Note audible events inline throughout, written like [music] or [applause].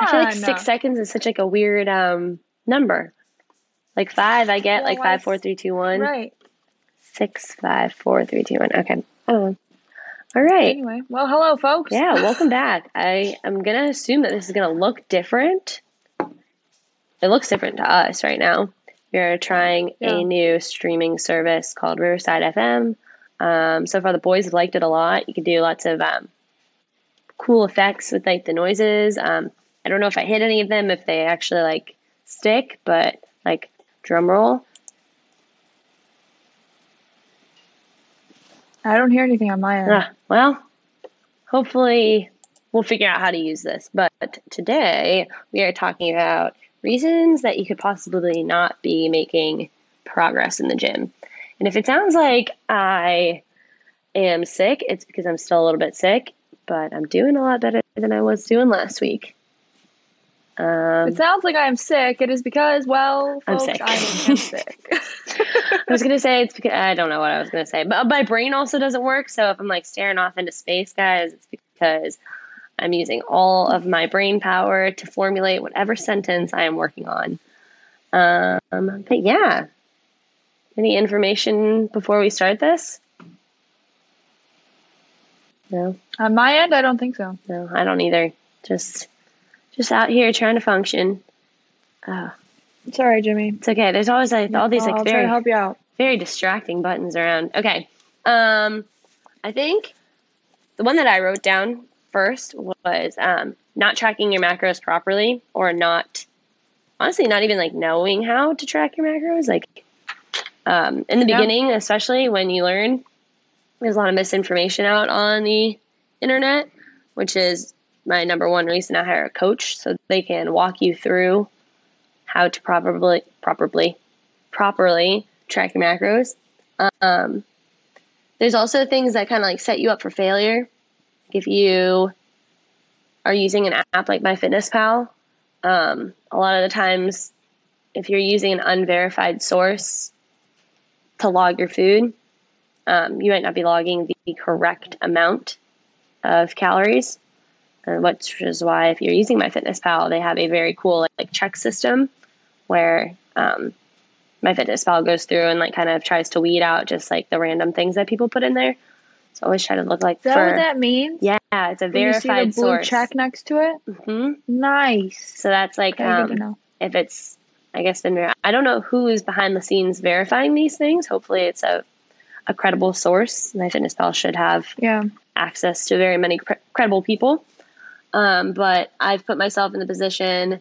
I feel like six seconds is such like a weird um number. Like five, I get like five, four, three, two, one. Right. Six, five, four, three, two, one. Okay. Oh. All right. Anyway, well, hello, folks. Yeah, [laughs] welcome back. I am gonna assume that this is gonna look different. It looks different to us right now. We're trying Yeah. a new streaming service called Riverside FM. Um, so far, the boys have liked it a lot. You can do lots of um, cool effects with like the noises. Um, I don't know if I hit any of them, if they actually like stick, but like drum roll. I don't hear anything on my end. Ah, well, hopefully we'll figure out how to use this. But today we are talking about reasons that you could possibly not be making progress in the gym. And if it sounds like I am sick, it's because I'm still a little bit sick, but I'm doing a lot better than I was doing last week. Um, It sounds like I'm sick. It is because, well, I'm folks, sick. I am [laughs] sick. I was gonna say it's because I don't know what I was gonna say, but my brain also doesn't work. So if I'm like staring off into space, guys, it's because I'm using all of my brain power to formulate whatever sentence I am working on. Um, but yeah, any information before we start this? No, on my end, I don't think so. no, I don't either. Just, just out here trying to function. Oh, Sorry, Jimmy. it's okay. There's always like all these like I'll try very to help you out. very distracting buttons around. Okay. Um, I think the one that I wrote down first was um, not tracking your macros properly or not, honestly, not even like knowing how to track your macros. Like um, in the Yeah. beginning, especially when you learn, there's a lot of misinformation out on the internet, which is my number one reason I hire a coach so they can walk you through how to properly, properly, properly track your macros. Um, there's also things that kind of like set you up for failure. If you are using an app like MyFitnessPal, um, a lot of the times, if you're using an unverified source to log your food, um, you might not be logging the correct amount of calories. Which is why if you're using MyFitnessPal, they have a very cool like check system where um, MyFitnessPal goes through and like kind of tries to weed out just like the random things that people put in there. So always try to look like Is that for what that means? yeah, it's a When you see the verified blue source. check next to it? hmm Nice. So that's like um, if it's I guess been ver- I don't know who is behind the scenes verifying these things. Hopefully, it's a a credible source. MyFitnessPal should have Yeah. access to very many cre- credible people. Um, but I've put myself in the position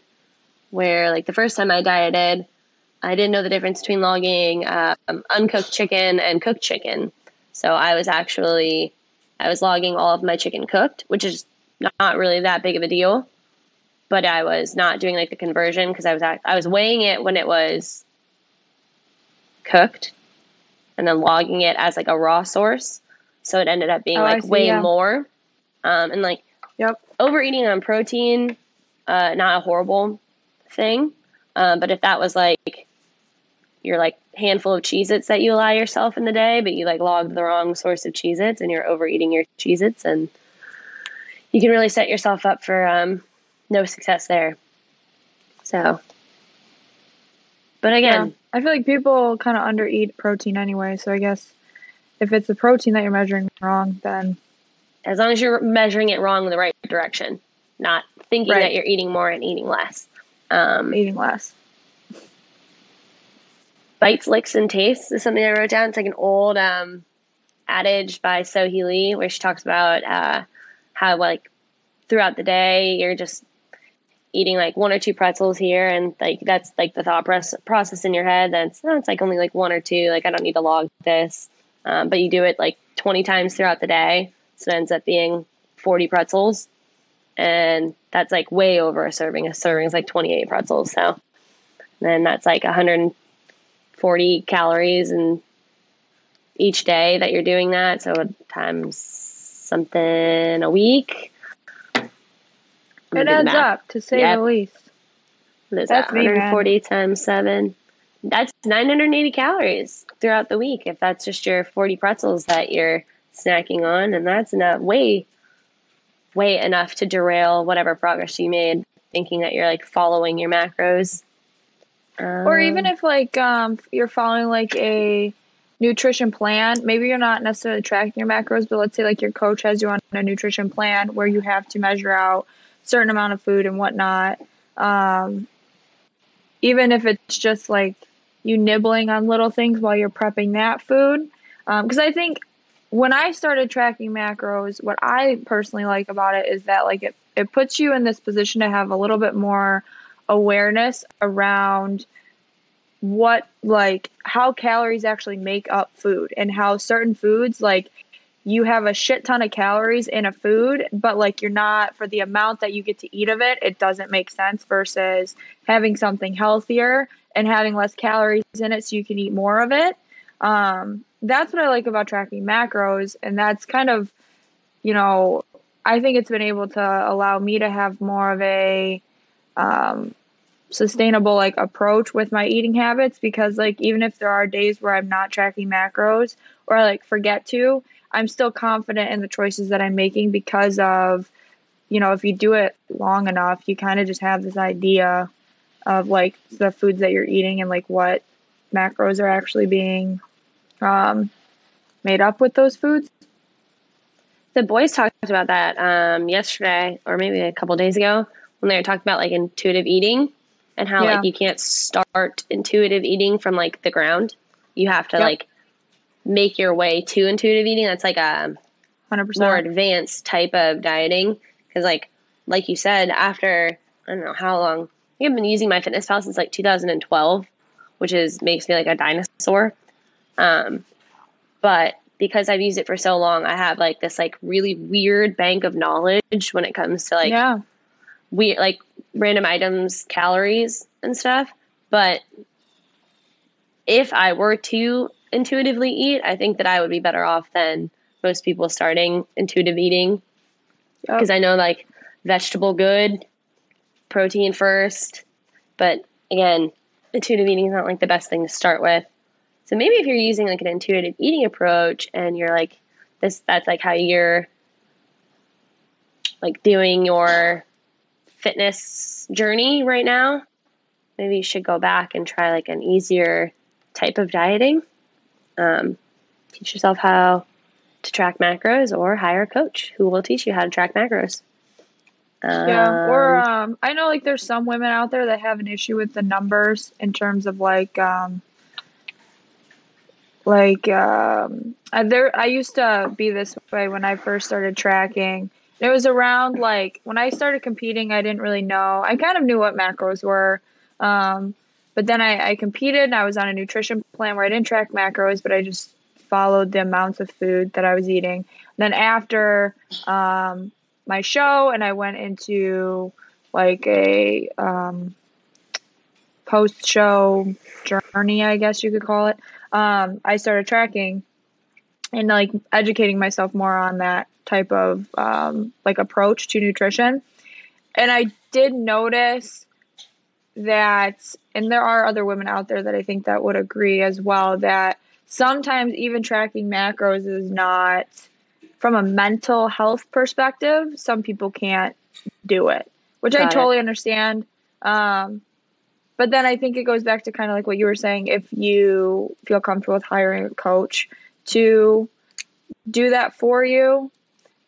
where, like, the first time I dieted, I didn't know the difference between logging um, uncooked chicken and cooked chicken. So I was actually, I was logging all of my chicken cooked, which is not really that big of a deal. But I was not doing like the conversion because I was I was weighing it when it was cooked, and then logging it as like a raw source. So it ended up being Oh, like see, way yeah. more. Um, and like Yep. Overeating on protein, uh, not a horrible thing. Um, but if that was like your like handful of Cheez Its that you allow yourself in the day, but you like logged the wrong source of Cheez Its and you're overeating your Cheez Its, and you can really set yourself up for um, no success there. So, but Yeah. again, I feel like people kind of undereat protein anyway, so I guess if it's the protein that you're measuring wrong, then as long as you're measuring it wrong in the right direction, not thinking Right. that you're eating more and eating less. Um, eating less. bites, licks, and tastes is something I wrote down. It's like an old um, adage by Sohee Lee where she talks about uh, how like throughout the day you're just eating like one or two pretzels here, and like that's like the thought process in your head. That's oh, it's like only like one or two. Like I don't need to log this, um, but you do it like 20 times throughout the day, so it ends up being 40 pretzels, and that's like way over a serving. A serving is like 28 pretzels, so then that's like 140 calories and each day that you're doing that so times something a week It adds up, to say Yep. the least. What is That's that me, man. 140 times 7 that's 980 calories throughout the week if that's just your 40 pretzels that you're snacking on and that's enough way way enough to derail whatever progress you made thinking that you're like following your macros. or even Um, if like um you're following like a nutrition plan maybe you're not necessarily tracking your macros but let's say like your coach has you on a nutrition plan where you have to measure out certain amount of food and whatnot um even if it's just like you nibbling on little things while you're prepping that food because i think when i started tracking macros what i personally like about it is that like it, it puts you in this position to have a little bit more awareness around what like how calories actually make up food and how certain foods like you have a shit ton of calories in a food but like you're not for the amount that you get to eat of it it doesn't make sense versus having something healthier and having less calories in it so you can eat more of it. Um, that's what i like about tracking macros and that's kind of you know i think it's been able to allow me to have more of a um, sustainable like approach with my eating habits because like even if there are days where I'm not tracking macros or I like forget to, I'm still confident in the choices that I'm making because of you know, if you do it long enough, you kind of just have this idea of like the foods that you're eating and like what macros are actually being um, made up with those foods. the boys talked about that um, yesterday or maybe a couple days ago when they were talking about like intuitive eating and how Yeah. like you can't start intuitive eating from like the ground. You have to Yep. like make your way to intuitive eating. That's like a 100%. more advanced type of dieting because like like you said after I don't know how long I've been using MyFitnessPal since like 2012 which is makes me like a dinosaur um but because I've used it for so long I have like this like really weird bank of knowledge when it comes to like yeah. weird like random items calories and stuff but if i were to intuitively eat i think that i would be better off than most people starting intuitive eating Yep. because i know like vegetable good protein first but again intuitive eating is not like the best thing to start with so maybe if you're using like an intuitive eating approach and you're like this that's like how you're like doing your fitness journey right now, maybe you should go back and try like an easier type of dieting. Um, teach yourself how to track macros or hire a coach who will teach you how to track macros. Yeah, or Um, um, I know like there's some women out there that have an issue with the numbers in terms of like um, like um, I, there. I used to be this way when I first started tracking. It was around like when I started competing. I didn't really know. I kind of knew what macros were, um, but then I, I competed and I was on a nutrition plan where I didn't track macros, but I just followed the amounts of food that I was eating. then after um, my show and I went into like a um, post show journey, I guess you could call it. Um, I started tracking and like educating myself more on that type of um, like approach to nutrition. And I did notice that, and there are other women out there that I think that would agree as well, that sometimes even tracking macros is not from a mental health perspective, some people can't do it, which I Got it. totally understand. Um, but then I think it goes back to kind of like what you were saying. If you feel comfortable with hiring a coach to do that for you,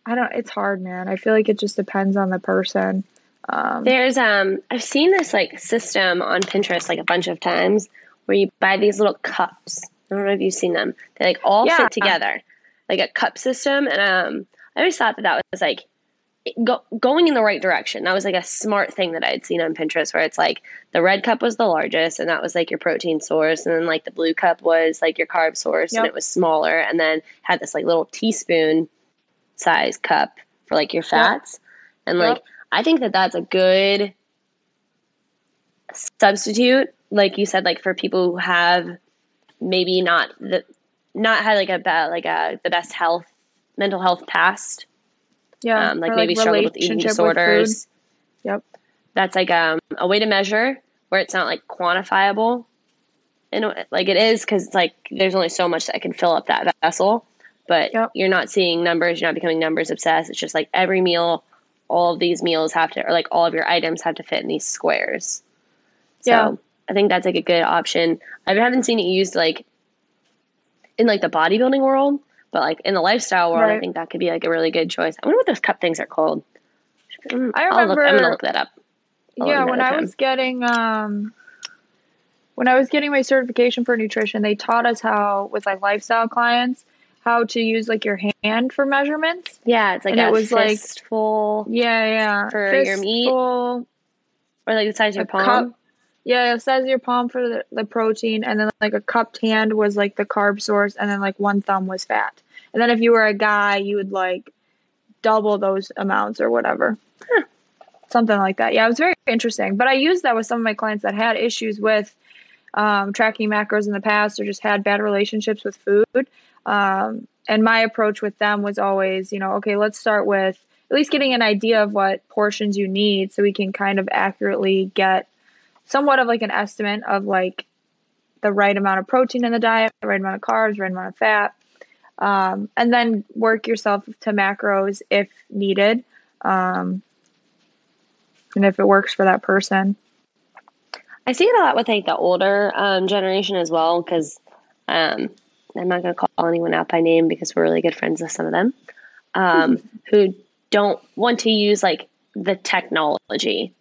I don't. It's hard, man. I feel like it just depends on the person. Um, There's um I've seen this like system on Pinterest like a bunch of times where you buy these little cups. I don't know if you've seen them. They like all Yeah. fit together, like a cup system. And um, I always thought that that was like go, going in the right direction. That was like a smart thing that I had seen on Pinterest, where it's like the red cup was the largest, and that was like your protein source, and then like the blue cup was like your carb source, and it was smaller, and then had this like little teaspoon size cup for like your fats, and like Yep. I think that that's a good substitute, like you said, like for people who have maybe not the not had like a be- like a the best health mental health past yeah, um, like maybe struggle with eating relationship with disorders. Yep. That's like um, a way to measure where it's not like quantifiable. And like it is because it's like there's only so much that can fill up that vessel, but Yep. you're not seeing numbers. You're not becoming numbers obsessed. It's just like every meal, all of these meals have to, or like all of your items have to fit in these squares. So Yeah. I think that's like a good option. I haven't seen it used like in like the bodybuilding world, but like in the lifestyle world, I think that could be like a really good choice. I wonder what those cup things are called. Mm, I I'll look, I'm gonna look that up. I'll yeah, when I time. was getting um when I was getting my certification for nutrition, they taught us how with like lifestyle clients how to use like your hand for measurements. Yeah, it's like and it was, like- fistful Yeah, yeah. For your meat? Or like the size of your palm. cup. Yeah, it says your palm for the, the protein, and then like a cupped hand was like the carb source, and then like one thumb was fat. And then if you were a guy, you would like double those amounts or whatever. Huh. Something like that. Yeah, it was very interesting. But I used that with some of my clients that had issues with um, tracking macros in the past or just had bad relationships with food. Um, and my approach with them was always, you know, okay, let's start with at least getting an idea of what portions you need so we can kind of accurately get somewhat of like an estimate of like the right amount of protein in the diet, the right amount of carbs, right amount of fat. Um, and then work yourself to macros if needed. Um, and if it works for that person. I see it a lot with like the older um, generation as well because um, I'm not going to call anyone out by name because we're really good friends with some of them um, [laughs] who don't want to use like the technology.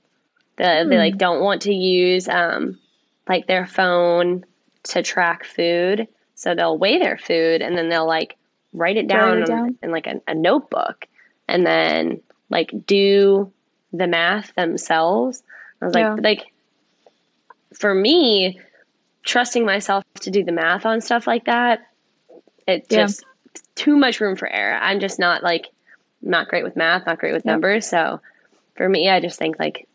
The, They Hmm. like don't want to use um, like their phone to track food, so they'll weigh their food and then they'll like write it down, Write it down? in like a, a notebook and then like do the math themselves. I was like, Yeah. like for me, trusting myself to do the math on stuff like that, it Yeah. just too much room for error. I'm just not like not great with math, not great with Yep. numbers. So for me, I just think like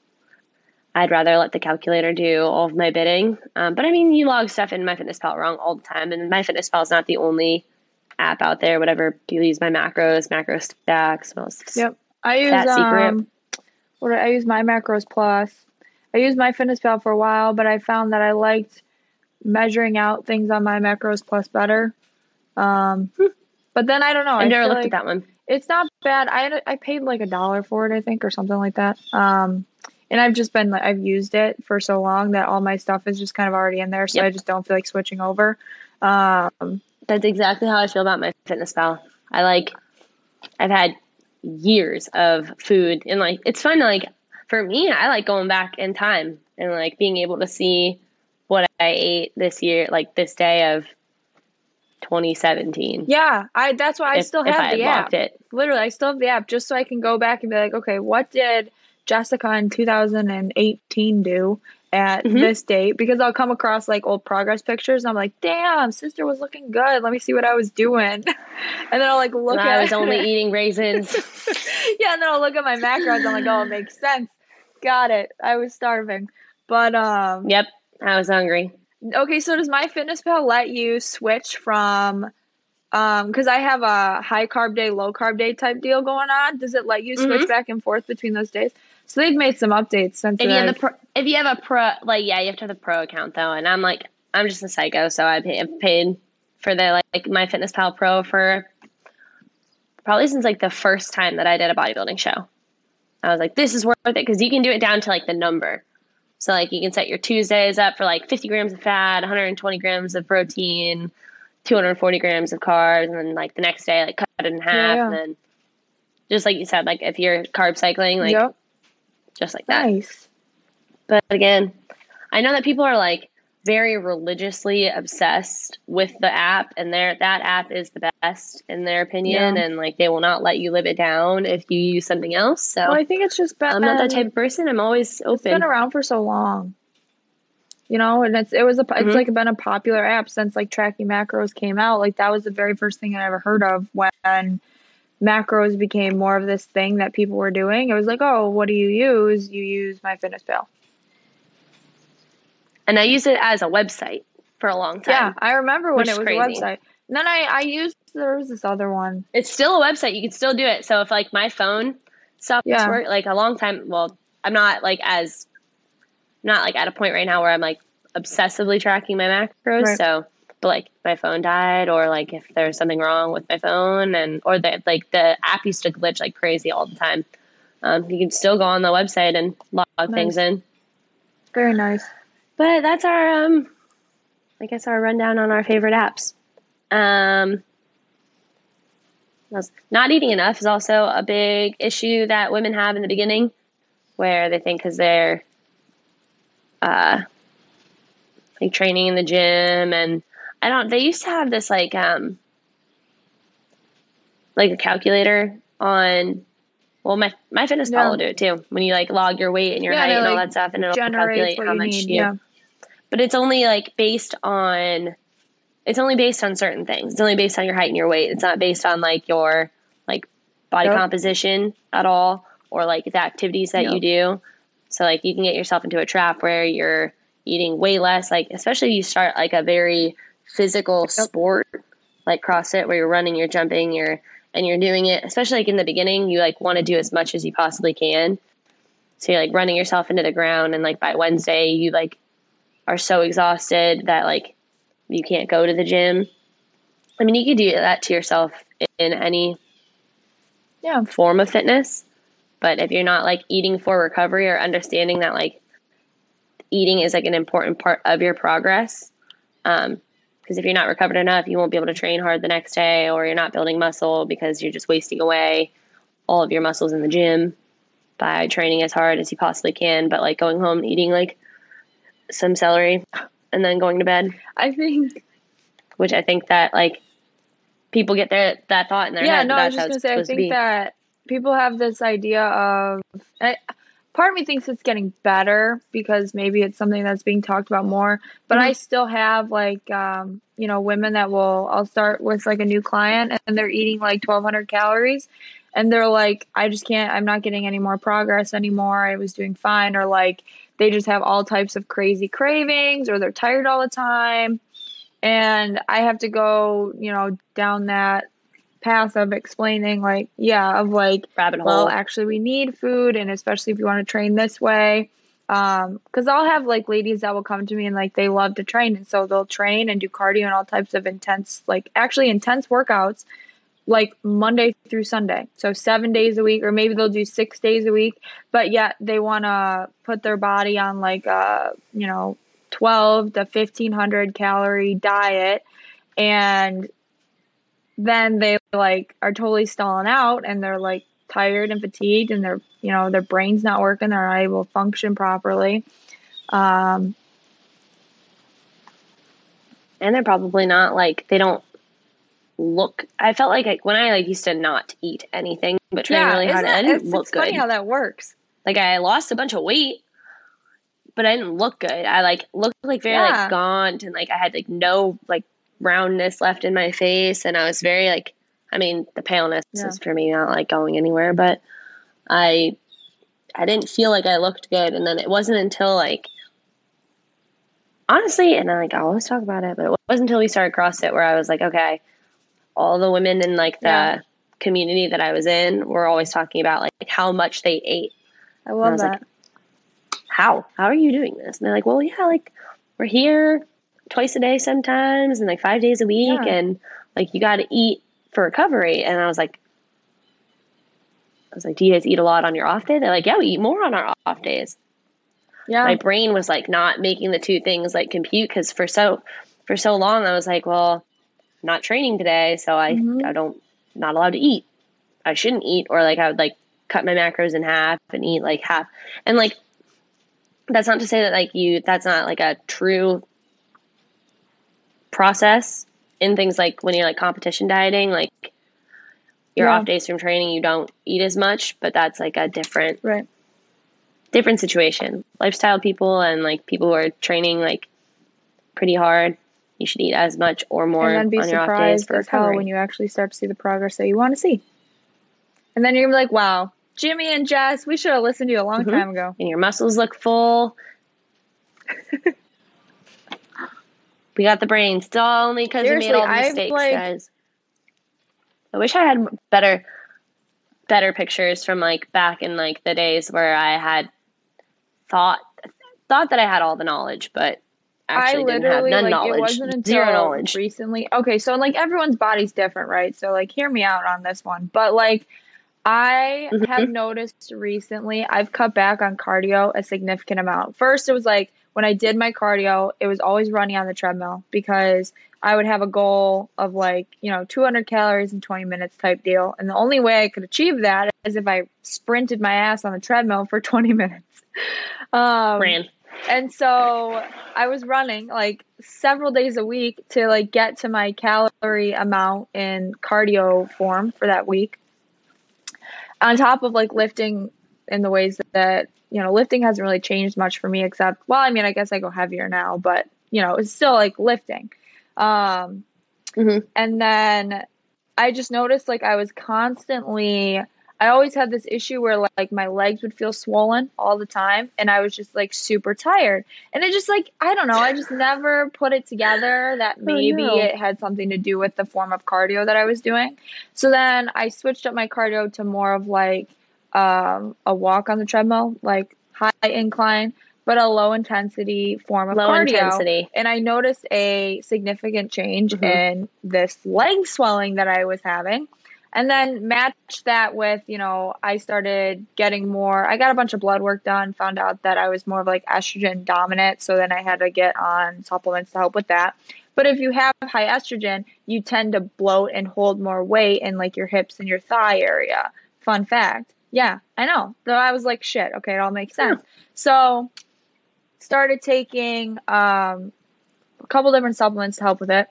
I'd rather let the calculator do all of my bidding. Um, but I mean, you log stuff in MyFitnessPal wrong all the time, and MyFitnessPal is not the only app out there. Whatever you use my macros, Macrostax, most Yep. I use um, what I use MyMacros+. I used MyFitnessPal for a while, but I found that I liked measuring out things on MyMacros+ better. Um, but then I don't know. I've I never looked like at that one. It's not bad. I I paid like a dollar for it, I think, or something like that. Um, and I've just been like I've used it for so long that all my stuff is just kind of already in there, so Yep. I just don't feel like switching over. Um, That's exactly how I feel about my fitness pal. I like I've had years of food and like it's fun to like for me I like going back in time and like being able to see what I ate this year like this day of 2017. yeah, I that's why I if, still have the app. it. literally i still have the app just so i can go back and be like okay what did jessica in 2018 do at Mhm. this date because i'll come across like old progress pictures and i'm like damn sister was looking good let me see what i was doing [laughs] and then i'll like look When at I was only [laughs] eating raisins. [laughs] yeah and then i'll look at my macros i'm like oh it makes sense got it i was starving but um yep, I was hungry. Okay, so does MyFitnessPal let you switch from um because I have a high carb day, low carb day type deal going on. Does it let you switch Mhm. back and forth between those days? So they've made some updates since If you have the pro, if you have a pro like yeah, you have to have the pro account though, and I'm like I'm just a psycho, so I pay, I've paid for the like MyFitnessPal Pro for probably since like the first time that I did a bodybuilding show. I was like, this is worth it because you can do it down to like the number. So like you can set your Tuesdays up for like 50 grams of fat, 120 grams of protein, 240 grams of carbs, and then like the next day like cut it in half, yeah. and then just like you said, like if you're carb cycling, like yep, just like that. nice. But again, I know that people are like very religiously obsessed with the app and their that app is the best in their opinion Yeah. and like they will not let you live it down if you use something else. So Well, I think it's just been I'm not that type of person. I'm always open. It's been around for so long. You know, and it's it was a it's mm-hmm. like been a popular app since like tracking macros came out. Like that was the very first thing I ever heard of when macros became more of this thing that people were doing. It was like, oh, what do you use? You use MyFitnessPal. and I use it as a website for a long time. Yeah, I remember when it was crazy. a website. And then I I used there was this other one. It's still a website. You can still do it. So if like my phone stops Yeah. work like a long time well, I'm not like as not like at a point right now where I'm like obsessively tracking my macros. Right. So but like my phone died or like if there's something wrong with my phone and or the like the app used to glitch like crazy all the time. Um, you can still go on the website and log Nice. things in. Very nice. But that's our um I guess our rundown on our favorite apps. Um not eating enough is also a big issue that women have in the beginning where they think cuz they're uh like training in the gym and I don't they used to have this like um like a calculator on well my my fitness Yeah. pal do it too when you like log your weight and your Yeah, height and all that stuff and it'll calculate how you much need. you Yeah. but it's only like based on it's only based on certain things it's only based on your height and your weight it's not based on like your like body Yep. composition at all or like the activities that you do so like you can get yourself into a trap where you're eating way less like especially if you start like a very physical sport like CrossFit where you're running, you're jumping, you're and you're doing it, especially like in the beginning, you like want to do as much as you possibly can. So you're like running yourself into the ground and like by Wednesday you like are so exhausted that like you can't go to the gym. I mean, you could do that to yourself in any Yeah. form of fitness, but if you're not like eating for recovery or understanding that like eating is like an important part of your progress, um, because if you're not recovered enough, you won't be able to train hard the next day, or you're not building muscle because you're just wasting away all of your muscles in the gym by training as hard as you possibly can, but like going home and eating like some celery and then going to bed, I think which I think that like people get their that thought in their yeah, head. no, but I was just gonna say, I think that people have this idea of, I, part of me thinks it's getting better because maybe it's something that's being talked about more. But I still have like, um, you know, women that will, I'll start with like a new client and they're eating like 1200 calories and they're like, I just can't, I'm not getting any more progress anymore. I was doing fine. Or like, they just have all types of crazy cravings or they're tired all the time. And I have to go, you know, down that path of explaining like yeah of like rabbit hole. well actually we need food and especially if you want to train this way um because i'll have like ladies that will come to me and like they love to train and so they'll train and do cardio and all types of intense like actually intense workouts like monday through sunday so seven days a week or maybe they'll do six days a week but yet they want to put their body on like a you know 12 to 1500 calorie diet and then they like are totally stalling out and they're like tired and fatigued and their you know their brain's not working they're not able to function properly. Um and they're probably not like they don't look i felt like, like when i like used to not eat anything but train really hard i didn't it's, look it's funny good. how that works. Like i lost a bunch of weight but i didn't look good. I like looked like very Yeah. like gaunt and like i had like no like roundness left in my face. And i was very like i mean the paleness Yeah. is for me not like going anywhere but i i didn't feel like i looked good. And then it wasn't until like honestly and I, like i always talk about it but it wasn't until we started crossfit where i was like okay all the women in like the Yeah. community that i was in were always talking about like how much they ate. I love was that. Like, how? How are you doing this? And they're like well yeah like we're here twice a day sometimes and like five days a week Yeah. and like you got to eat for recovery. And i was like i was like do you guys eat a lot on your off day? They're like yeah we eat more on our off days. Yeah. My brain was like not making the two things like compute because for so for so long i was like well i'm not training today so i Mhm. i don't not allowed to eat. I shouldn't eat. Or like i would like cut my macros in half and eat like half. And like that's not to say that like you that's not like a true process in things like when you're like competition dieting like your Yeah. off days from training you don't eat as much but that's like a different right different situation. Lifestyle people and like people who are training like pretty hard, you should eat as much or more and then be on your off days surprised for recovery. when you actually start to see the progress that you want to see and then you're gonna be like wow jimmy and jess we should have listened to you a long Mhm. time ago and your muscles look full. [laughs] we got the brain still only because we made all the I've, mistakes, like- guys. I wish I had better better pictures from like back in like the days where I had thought thought that I had all the knowledge, but actually I didn't have none like knowledge, it wasn't [laughs] until zero knowledge. recently. Okay, so like everyone's body's different, right? So like hear me out on this one. But like I Mhm. have noticed recently I've cut back on cardio a significant amount. First, it was like when I did my cardio, it was always running on the treadmill because I would have a goal of like, you know, 200 calories in 20 minutes type deal. And the only way I could achieve that is if I sprinted my ass on the treadmill for [laughs] 20 minutes. Um, Ran. and so I was running like several days a week to like get to my calorie amount in cardio form for that week. On top of like lifting in the ways that, you know, lifting hasn't really changed much for me except well, I mean, I guess I go heavier now, but you know, it's still like lifting. Um Mhm. and then I just noticed like I was constantly I always had this issue where like my legs would feel swollen all the time and I was just like super tired. And it just like I don't know, I just never put it together that maybe no. it had something to do with the form of cardio that I was doing. So then I switched up my cardio to more of like um, a walk on the treadmill, like high incline, but a low intensity form of Low cardio. intensity. And I noticed a significant change Mhm. in this leg swelling that I was having. And then match that with, you know, I started getting more. I got a bunch of blood work done, found out that I was more of like estrogen dominant. So then I had to get on supplements to help with that. But if you have high estrogen, you tend to bloat and hold more weight in like your hips and your thigh area. Fun fact. Yeah, I know. So I was like, shit, okay, it all makes sense. So started taking um, a couple different supplements to help with it.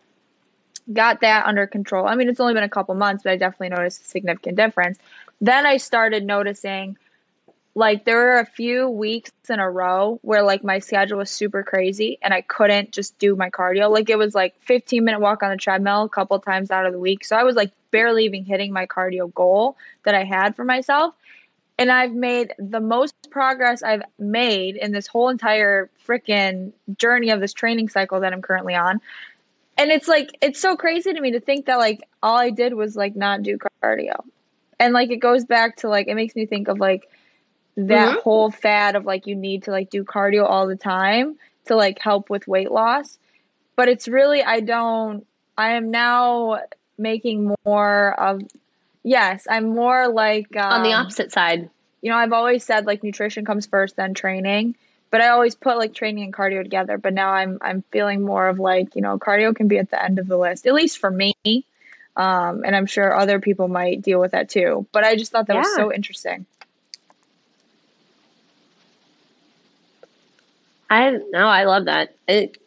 Got that under control. I mean, it's only been a couple months, but I definitely noticed a significant difference. Then I started noticing like there were a few weeks in a row where like my schedule was super crazy and I couldn't just do my cardio. Like it was like 15 minute walk on the treadmill a couple times out of the week. So I was like barely even hitting my cardio goal that I had for myself. And I've made the most progress I've made in this whole entire freaking journey of this training cycle that I'm currently on. And it's like it's so crazy to me to think that like all I did was like not do cardio. And like it goes back to like it makes me think of like that Mhm. whole fad of like you need to like do cardio all the time to like help with weight loss. But it's really I don't I am now making more of yes, I'm more like um, On the opposite side. you know, I've always said like nutrition comes first, then training. But I always put like training and cardio together. But now I'm I'm feeling more of like you know cardio can be at the end of the list, at least for me. Um, and I'm sure other people might deal with that too. But I just thought that was so interesting. I no, I love that. It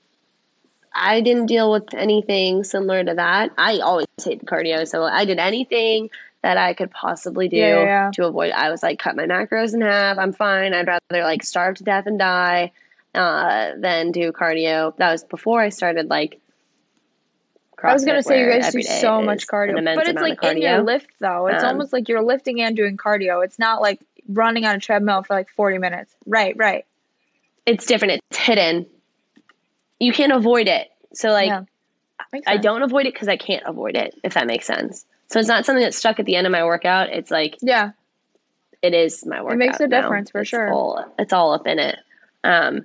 I didn't deal with anything similar to that. I always hate cardio, so I did anything that I could possibly do Yeah, yeah, to avoid. I was like, cut my macros in half. I'm fine. I'd rather like starve to death and die uh, than do cardio. That was before I started like. I was gonna say you guys do so much cardio, but it's like in your lift though. It's Um, almost like you're lifting and doing cardio. It's not like running on a treadmill for like 40 minutes. Right, right. It's different. It's hidden. You can't avoid it. So like. Yeah. I don't avoid it because I can't avoid it, if that makes sense. So it's not something that's stuck at the end of my workout. It's like Yeah, it is my workout. It makes a now. difference, for It's sure. All, it's all up in it. Um,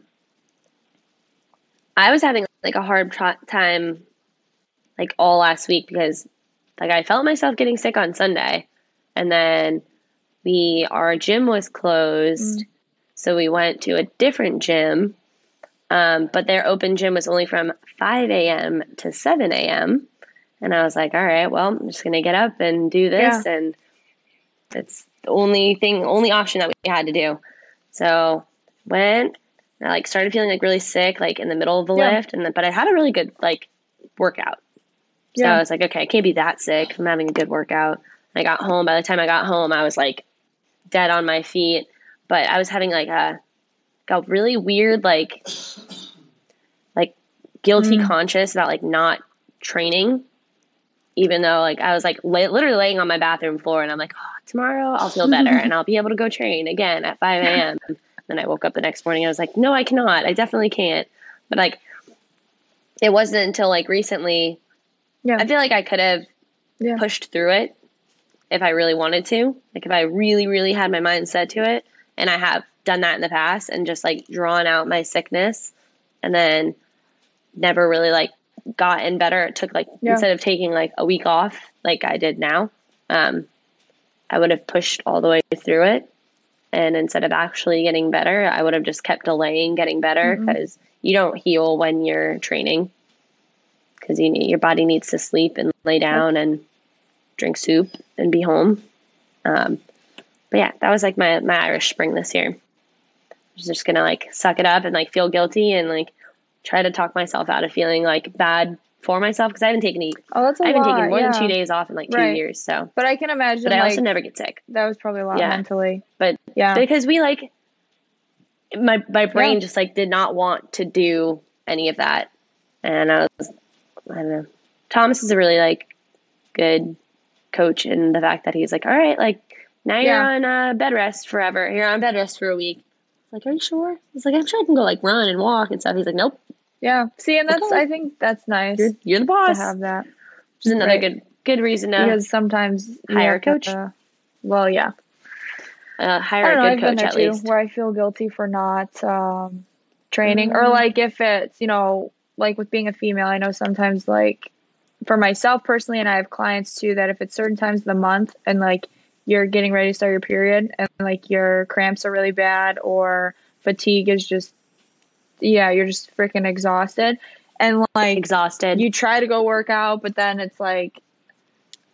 I was having like a hard tr- time, like all last week because, like, I felt myself getting sick on Sunday, and then we our gym was closed, Mm. so we went to a different gym. Um, but their open gym was only from 5 a.m. to 7 a.m. And I was like, all right, well, I'm just going to get up and do this. And it's the only thing, only option that we had to do. So went, and I like started feeling like really sick, like in the middle of the Yeah. lift. And then, but I had a really good like workout. So Yeah. I was like, okay, I can't be that sick. I'm having a good workout. I got home. By the time I got home, I was like dead on my feet. But I was having like a, a really weird, like, like guilty Mm. conscious about like not training. Even though like I was like la- literally laying on my bathroom floor and I'm like, oh, tomorrow I'll feel [laughs] better and I'll be able to go train again at 5 a.m. then I woke up the next morning. I was like, no, I cannot. I definitely can't. But like, it wasn't until like recently yeah, I feel like I could have Yeah. pushed through it if I really wanted to. Like if I really, really had my mind set to it, and I have done that in the past, and just like drawn out my sickness, and then never really like gotten better. It took like Yeah. instead of taking like a week off, like I did now. Um, I would have pushed all the way through it. And instead of actually getting better, I would have just kept delaying getting better because mm-hmm. you don't heal when you're training because you need, your body needs to sleep and lay down and drink soup and be home. Um, but yeah, that was like my my Irish Spring this year. I was just gonna like suck it up and like feel guilty and like try to talk myself out of feeling like bad for myself because I haven't taken any. Oh, that's a I haven't lot, taken more yeah. than two days off in like two Right. years. So, But I can imagine. but I like, also never get sick. that was probably a lot Yeah. mentally. But Yeah. because we like my my brain Yeah. just like did not want to do any of that, and I was I don't know. Thomas is a really like good coach in the fact that he's like, all right, like now you're Yeah. on uh, bed rest forever. You're on bed rest for a week. Like, are you sure? He's like, I'm sure I can go like run and walk and stuff. He's like, nope, Yeah. See, and that's Okay. I think that's nice you're you're the to boss. have that Which is another Right. good good reason to because sometimes hire a to- coach. well, yeah. uh, hire know. a I've good been coach at too, least. where I feel guilty for not um, training, or Mhm. like if it's you know, like with being a female, I know sometimes like for myself personally, and I have clients too that if it's certain times of the month and like you're getting ready to start your period and like your cramps are really bad or fatigue is just yeah, you're just freaking exhausted, and like Exhausted. you try to go work out, but then it's like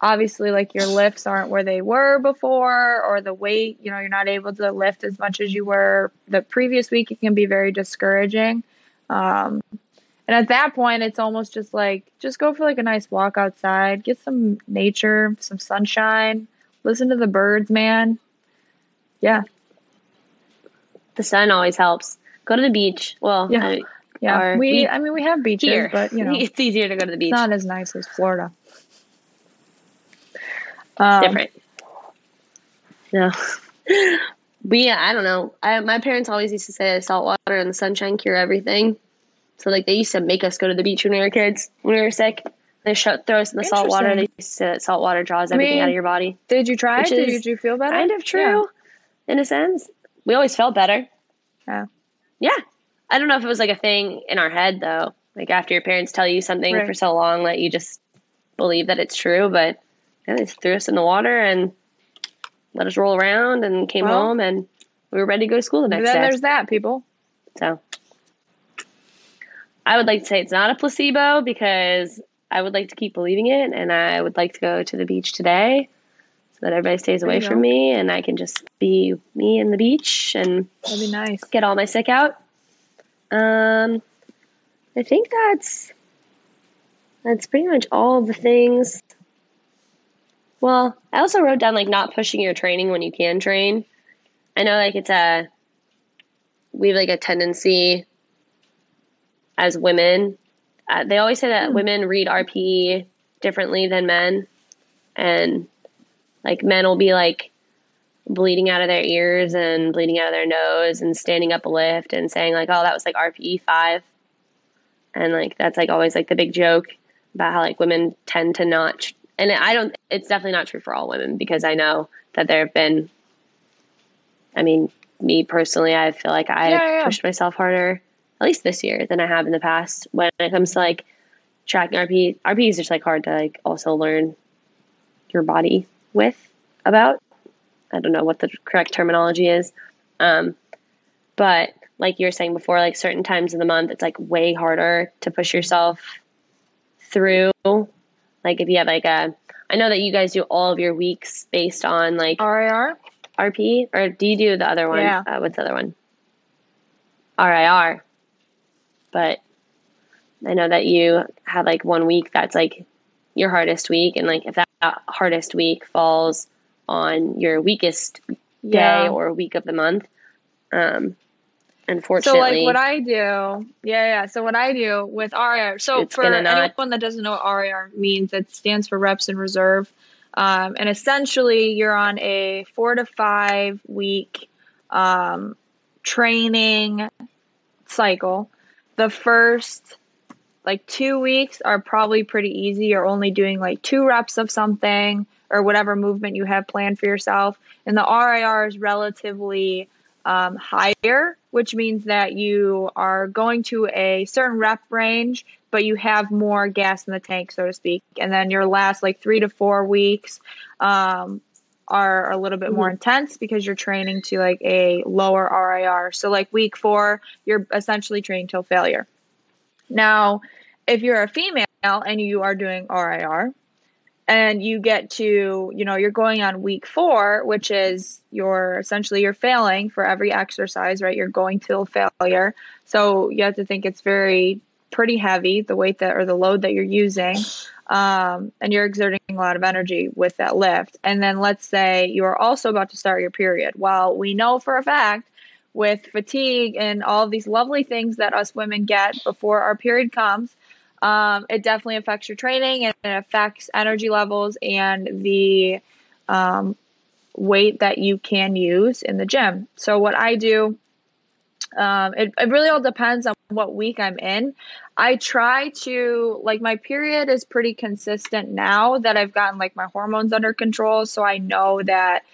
obviously like your lifts aren't where they were before or the weight, you know, you're not able to lift as much as you were the previous week. It can be very discouraging. Um, and at that point, it's almost just like just go for like a nice walk outside, get some nature, some sunshine, listen to the birds, man. Yeah, the sun always helps. Go to the beach. Well, Yeah. I- yeah. We, we- I mean, we have beaches, here, but you [laughs] know, it's easier to go to the beach. not as nice as Florida. Um, different. No. [laughs] but yeah, I don't know. I, my parents always used to say salt water and the sunshine cure everything. So like they used to make us go to the beach when we were kids, when we were sick. They shut throw us in the salt water. They to salt water draws everything mean, out of your body. Did you try it? Did, is did you feel better? Kind of true, in a sense. We always felt better. Yeah. Yeah. I don't know if it was like a thing in our head though. Like after your parents tell you something Right. for so long that you just believe that it's true, but yeah, they threw us in the water and let us roll around and came Well, home and we were ready to go to school the next Then day. there's that, people. So I would like to say it's not a placebo because I would like to keep believing it and I would like to go to the beach today so that everybody stays away from me and I can just be me in the beach and That'd be nice. get all my sick out. Um, I think that's that's pretty much all the things. Well, I also wrote down like not pushing your training when you can train. I know like it's a we have like a tendency as women. Uh, they always say that Hmm. women read RPE differently than men, and like men will be like bleeding out of their ears and bleeding out of their nose and standing up a lift and saying like oh that was like rpe 5 and like that's like always like the big joke about how like women tend to not tr- and i don't it's definitely not true for all women because i know that there have been i mean me personally i feel like i Yeah, yeah. pushed myself harder at least this year than i have in the past when it comes to like tracking rp rp is just like hard to like also learn your body with about I don't know what the correct terminology is. Um, but like you were saying before, like certain times of the month, it's like way harder to push yourself through. Like if you have like a, I know that you guys do all of your weeks based on like RIR? RP, or do you do the other one? Yeah. Uh, what's the other one? RIR. But I know that you have like one week that's like your hardest week, and like if that hardest week falls on your weakest day Yeah. or week of the month, um, unfortunately. So like what I do, yeah, yeah. So what I do with RIR. So for not- anyone that doesn't know what RIR means, it stands for reps in reserve, um, and essentially you're on a four to five week um, training cycle. The first like two weeks are probably pretty easy. You're only doing like two reps of something or whatever movement you have planned for yourself, and the RIR is relatively um, higher, which means that you are going to a certain rep range, but you have more gas in the tank, so to speak. And then your last like three to four weeks um, are a little bit more mm-hmm. intense because you're training to like a lower RIR. So like week 4, you're essentially training till failure. Now, if you're a female and you are doing RIR, and you get to you know you're going on week four which is you're essentially you're failing for every exercise right you're going till failure so you have to think it's very pretty heavy the weight that or the load that you're using um, and you're exerting a lot of energy with that lift and then let's say you are also about to start your period well we know for a fact with fatigue and all these lovely things that us women get before our period comes um, it definitely affects your training and it affects energy levels and the um, weight that you can use in the gym. So, what I do, um, it, it really all depends on what week I'm in. I try to, like, my period is pretty consistent now that I've gotten, like, my hormones under control. So, I know that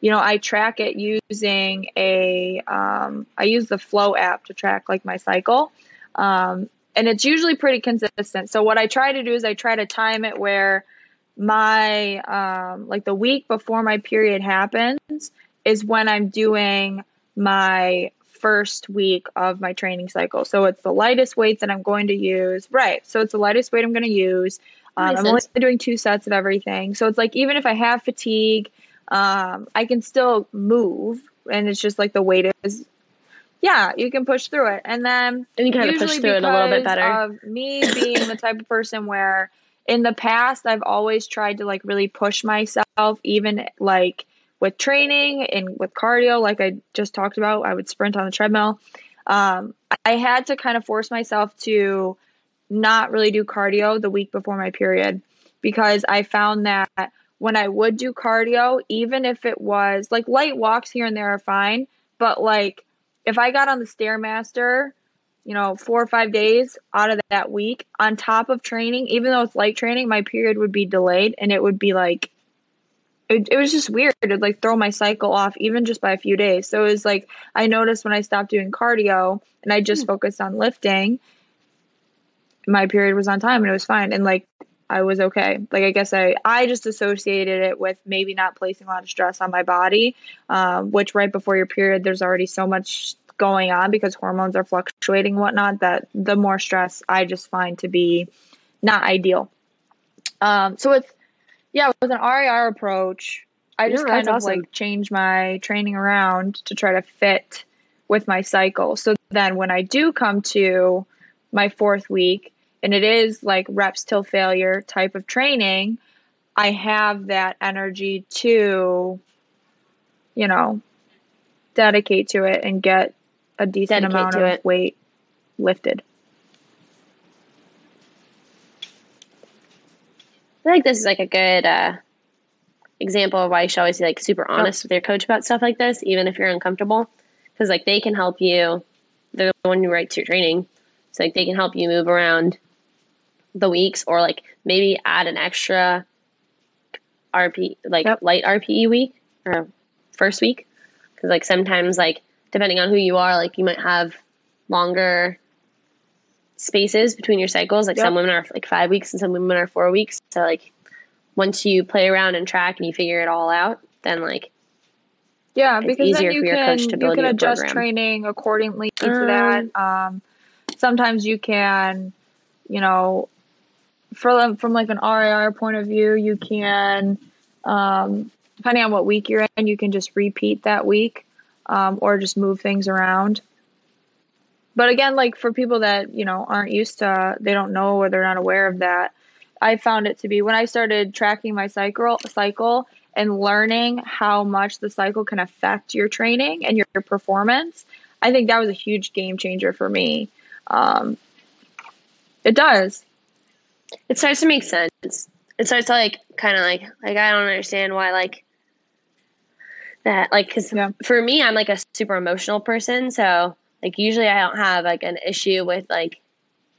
you know i track it using a um, I use the Flo app to track like my cycle um, and it's usually pretty consistent. So what I try to do is I try to time it where my um, like the week before my period happens is when I'm doing my first week of my training cycle. So it's the lightest weight that I'm going to use. Right. So it's the lightest weight I'm going to use. Um, I'm only doing two sets of everything. So it's like even if I have fatigue, um, I can still move, and it's just like the weight is yeah, you can push through it. And then and you kind of push through it a little bit better. Of me being the type of person where in the past I've always tried to like really push myself, even like with training and with cardio, like I just talked about, I would sprint on the treadmill. Um, I had to kind of force myself to not really do cardio the week before my period because I found that when I would do cardio, even if it was like light walks here and there are fine, but like if I got on the Stairmaster, you know, four or five days out of that week on top of training, even though it's light training, my period would be delayed and it would be like, it, it was just weird. It'd like throw my cycle off even just by a few days. So it was like, I noticed when I stopped doing cardio and I just mm. focused on lifting, my period was on time and it was fine. And like, I was okay. Like I guess I I just associated it with maybe not placing a lot of stress on my body, um, which right before your period, there's already so much going on because hormones are fluctuating and whatnot. That the more stress I just find to be not ideal. Um, so with yeah, with an RIR approach, I just kind of awesome. like change my training around to try to fit with my cycle. So then when I do come to my fourth week and it is like reps till failure type of training, I have that energy to, you know, dedicate to it and get a decent dedicate amount of weight lifted. I think this is like a good uh, example of why you should always be like super honest with your coach about stuff like this, even if you're uncomfortable, because like they can help you. They're the one who writes your training, so like they can help you move around the weeks or like maybe add an extra RP like yep. light RPE week or first week because like sometimes like depending on who you are like you might have longer spaces between your cycles like yep. some women are like five weeks and some women are four weeks so like once you play around and track and you figure it all out then like yeah because then you can, you can adjust program. training accordingly to um, that um, sometimes you can you know for from like an RIR point of view, you can um, depending on what week you're in, you can just repeat that week um, or just move things around. But again, like for people that you know aren't used to, they don't know or they're not aware of that. I found it to be when I started tracking my cycle cycle and learning how much the cycle can affect your training and your, your performance. I think that was a huge game changer for me. Um, it does it starts to make sense. It starts to like kind of like like I don't understand why like that like because yeah. for me I'm like a super emotional person, so like usually I don't have like an issue with like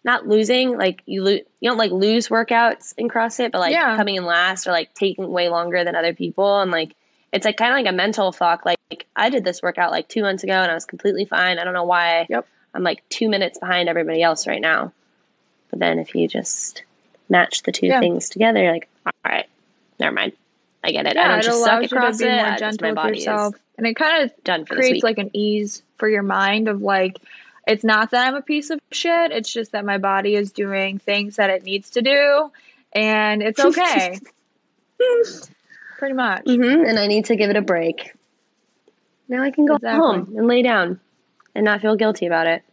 not losing like you lose you don't like lose workouts in CrossFit, but like yeah. coming in last or like taking way longer than other people and like it's like kind of like a mental fuck. Like, like, I did this workout like two months ago and I was completely fine. I don't know why yep. I'm like two minutes behind everybody else right now. But then if you just match the two yeah. things together, you're like, all right, never mind. I get it. I Yeah, don't it just suck at you to be CrossFit. more I just- gentle my with body yourself, and it kind of done creates like an ease for your mind of like it's not that I'm a piece of shit. It's just that my body is doing things that it needs to do, and it's [laughs] okay. Pretty much. hmm and I need to give it a break. Now I can go Exactly. home and lay down and not feel guilty about it.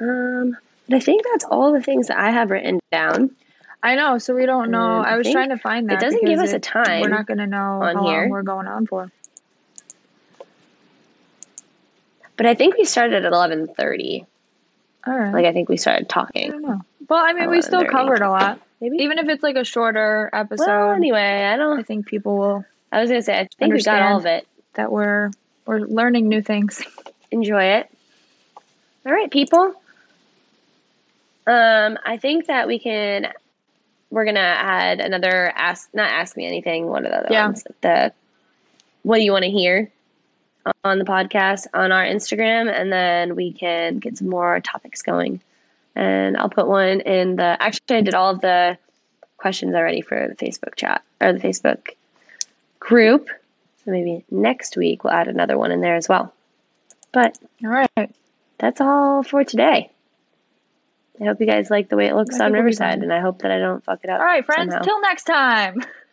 Um, but I think that's all the things that I have written down. I know. So we don't know. I I was trying to find that. It doesn't give us a time We're not going to know on how here. long we're going on for. But I think we started at eleven thirty. All right. Like I think we started I talking. don't know. Well, I mean, we still covered a lot. Maybe. Even if it's like a shorter episode, well, anyway, I I don't. I think people will I was gonna say I think we got all of it. that we're we're learning new things. [laughs] enjoy it. All right, people. Um, I think that we can. We're gonna add another ask. Not ask me anything. One of the other Yeah. ones. The what do you want to hear on the podcast on our Instagram, and then we can get some more topics going. And I'll put one in the. Actually, I did all of the questions already for the Facebook chat or the Facebook group. So maybe next week we'll add another one in there as well. But All right. that's all for today. I hope you guys like the way it looks on think we'll be Riverside, and I hope that I don't fuck it up. All right, friends. somehow. Till next time. [laughs]